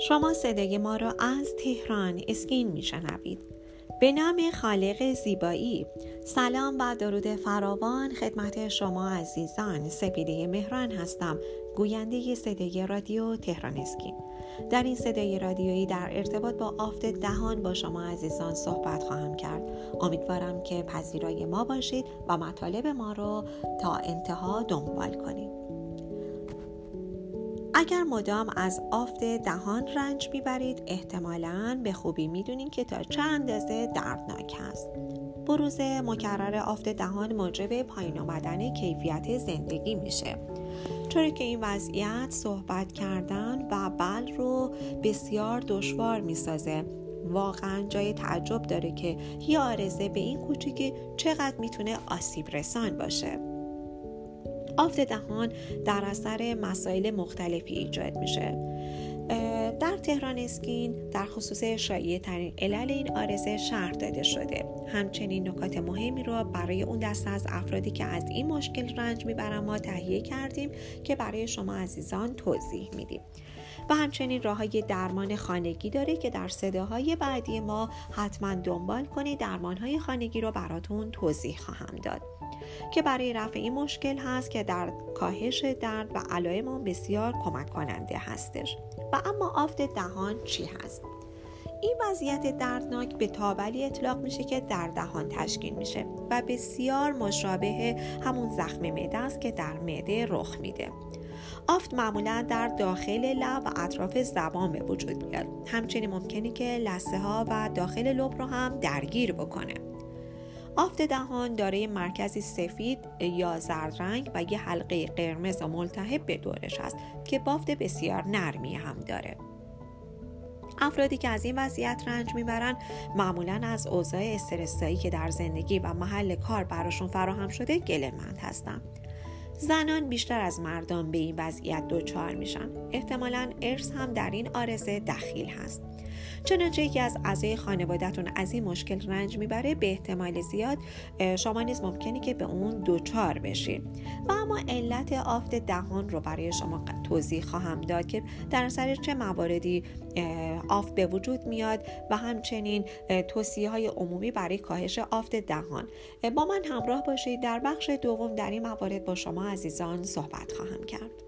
شما صدای ما را از تهران اسکین میشنوید. به نام خالق زیبایی. سلام و درود فراوان خدمت شما عزیزان. سپیده مهران هستم گوینده صدای رادیو تهران اسکین. در این صدای رادیویی در ارتباط با آفت دهان با شما عزیزان صحبت خواهم کرد. امیدوارم که پذیرای ما باشید و مطالب ما را تا انتها دنبال کنید. اگر مدام از آفت دهان رنج می‌برید احتمالا به خوبی می‌دونید که تا چه اندازه دردناک است. بروز مکرر آفت دهان موجب پایین آمدن کیفیت زندگی میشه. چرا که این وضعیت صحبت کردن و بل رو بسیار دشوار می‌سازه. واقعا جای تعجب داره که یه آرزه به این کوچیکی چقدر می‌تونه آسیب رسان باشه. آفت دهان در اثر مسائل مختلفی ایجاد میشه. در تهران اسکین در خصوص شایع ترین علل این آرزه شرح داده شده. همچنین نکات مهمی رو برای اون دسته از افرادی که از این مشکل رنج می‌برن ما تهیه کردیم که برای شما عزیزان توضیح میدیم. و همچنین راه های درمان خانگی داره که در صداهای بعدی ما حتما دنبال کنید درمان های خانگی رو براتون توضیح خواهم داد. که برای رفع این مشکل هست که در کاهش درد و علائم بسیار کمک کننده هستش. و اما آفت دهان چی هست؟ این وضعیت دردناک به تابلی اطلاق میشه که در دهان تشکیل میشه و بسیار مشابه همون زخم معده است که در معده رخ میده. آفت معمولا در داخل لب و اطراف زبان به وجود میاد. همچنین ممکنه که لسه ها و داخل لب رو هم درگیر بکنه. آفت دهان دارای مرکزی سفید یا زرد رنگ و یه حلقه قرمز و ملتهب به دورش است که بافت بسیار نرمی هم داره. افرادی که از این وضعیت رنج می‌برن معمولا از اوضاع استرسایی که در زندگی و محل کار براشون فراهم شده گلهمند هستند زنان بیشتر از مردان به این وضعیت دچار میشن. احتمالا ارث هم در این آرزه دخیل هست. چنانچه یکی از اعضای خانوادهتون از این مشکل رنج می‌بره به احتمال زیاد شما نیز ممکنه که به اون دوچار بشید و اما علت آفت دهان رو برای شما توضیح خواهم داد که در اثر چه مواردی آفت به وجود میاد و همچنین توصیه های عمومی برای کاهش آفت دهان. با من همراه باشید. در بخش دوم در این موارد با شما عزیزان صحبت خواهم کرد.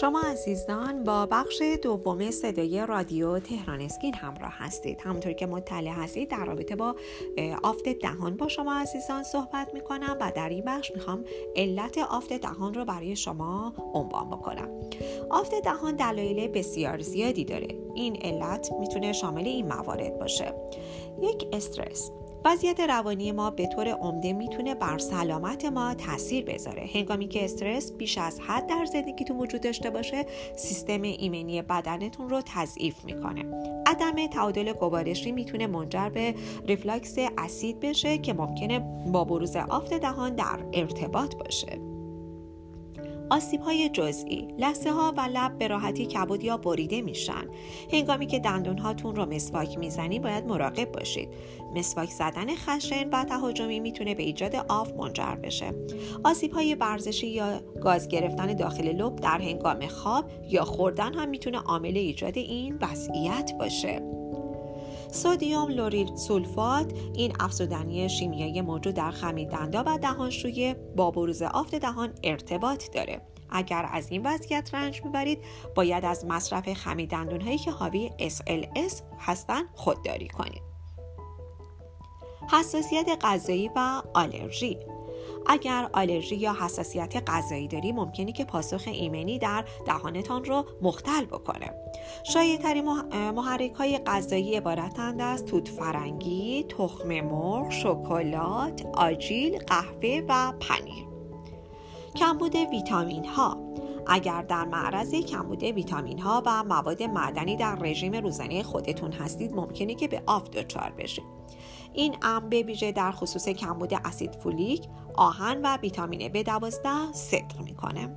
شما عزیزان با بخش دوم صدای رادیو تهران اسکین همراه هستید. همونطور که مطلع هستید در رابطه با آفت دهان با شما عزیزان صحبت می‌کنم و در این بخش می‌خوام علت آفت دهان رو برای شما عنوان بکنم. آفت دهان دلایل بسیار زیادی داره. این علت می‌تونه شامل این موارد باشه. یک استرس. وضعیت روانی ما به طور عمده می‌تونه بر سلامت ما تاثیر بذاره. هنگامی که استرس بیش از حد در زندگیتون وجود داشته باشه سیستم ایمنی بدنتون رو تضعیف می‌کنه. عدم تعادل گوارشی می‌تونه منجر به ریفلاکس اسید بشه که ممکنه با بروز آفت دهان در ارتباط باشه. آسیب های جزئی لثه ها و لب به راحتی کبود یا بریده میشن. هنگامی که دندون هاتون رو مسواک می‌زنید باید مراقب باشید. مسواک زدن خشن و تهاجمی می‌تونه به ایجاد آفت منجر بشه. آسیب های ورزشی یا گاز گرفتن داخل لب در هنگام خواب یا خوردن هم می‌تونه عامل ایجاد این وضعیت باشه. سودیوم لوریل سولفات این افزودنی شیمیایی موجود در خمیردندا و دهانشویی با بروز آفت دهان ارتباط داره. اگر از این وضعیت رنج می‌برید باید از مصرف خمیردندون هایی که حاوی SLS هستند خودداری کنید. حساسیت غذایی و آلرژی. اگر آلرژی یا حساسیت غذایی داری ممکنه که پاسخ ایمنی در دهانتان رو مختل بکنه. شایعترین محرک های غذایی عبارتند از توت فرنگی، تخم مرغ، شکلات، آجیل، قهوه و پنیر. کمبود ویتامین ها اگر در معرض کمبود ویتامین ها و مواد معدنی در رژیم روزانه خودتون هستید ممکنه که به آف دچار بشید این امر به ویژه در خصوص کمبود اسید فولیک آهن و ویتامین B12 صدق می‌کنه.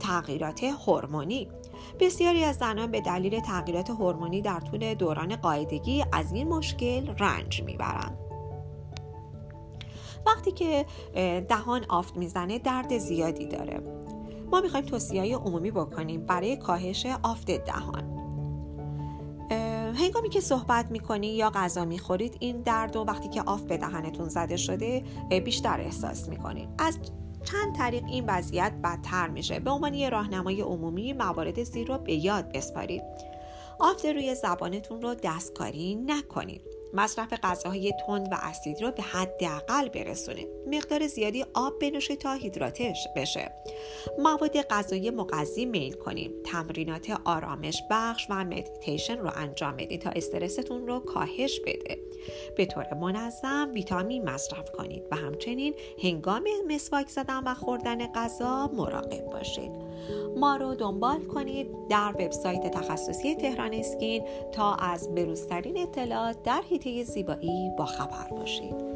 تغییرات هورمونی. بسیاری از زنان به دلیل تغییرات هورمونی در طول دوران قاعدگی از این مشکل رنج می‌برند. وقتی که دهان آفت می‌زنه درد زیادی داره. ما می‌خوایم توصیه عمومی بکنیم برای کاهش آفت دهان. هنگامی که صحبت می‌کنی یا غذا می‌خورید این درد و وقتی که آفت به دهنتون زده شده بیشتر احساس می‌کنید از چند طریق این وضعیت بدتر میشه. به عنوان یه راهنمای عمومی موارد زیر رو به یاد بسپارید. آفت روی زبانتون رو دستکاری نکنید. مصرف غذاهای تند و اسیدی را به حداقل برسونید مقدار زیادی آب بنوشید تا هیدراته بشه. مواد غذایی مغذی میل کنیم. تمرینات آرامش بخش و مدیتیشن رو انجام بدید تا استرستون رو کاهش بده. به طور منظم ویتامین مصرف کنید و همچنین هنگام مسواک زدن و خوردن غذا مراقب باشید. ما رو دنبال کنید در وبسایت تخصصی تهران اسکین تا از بروزترین اطلاعات در حیطه زیبایی با خبر باشید.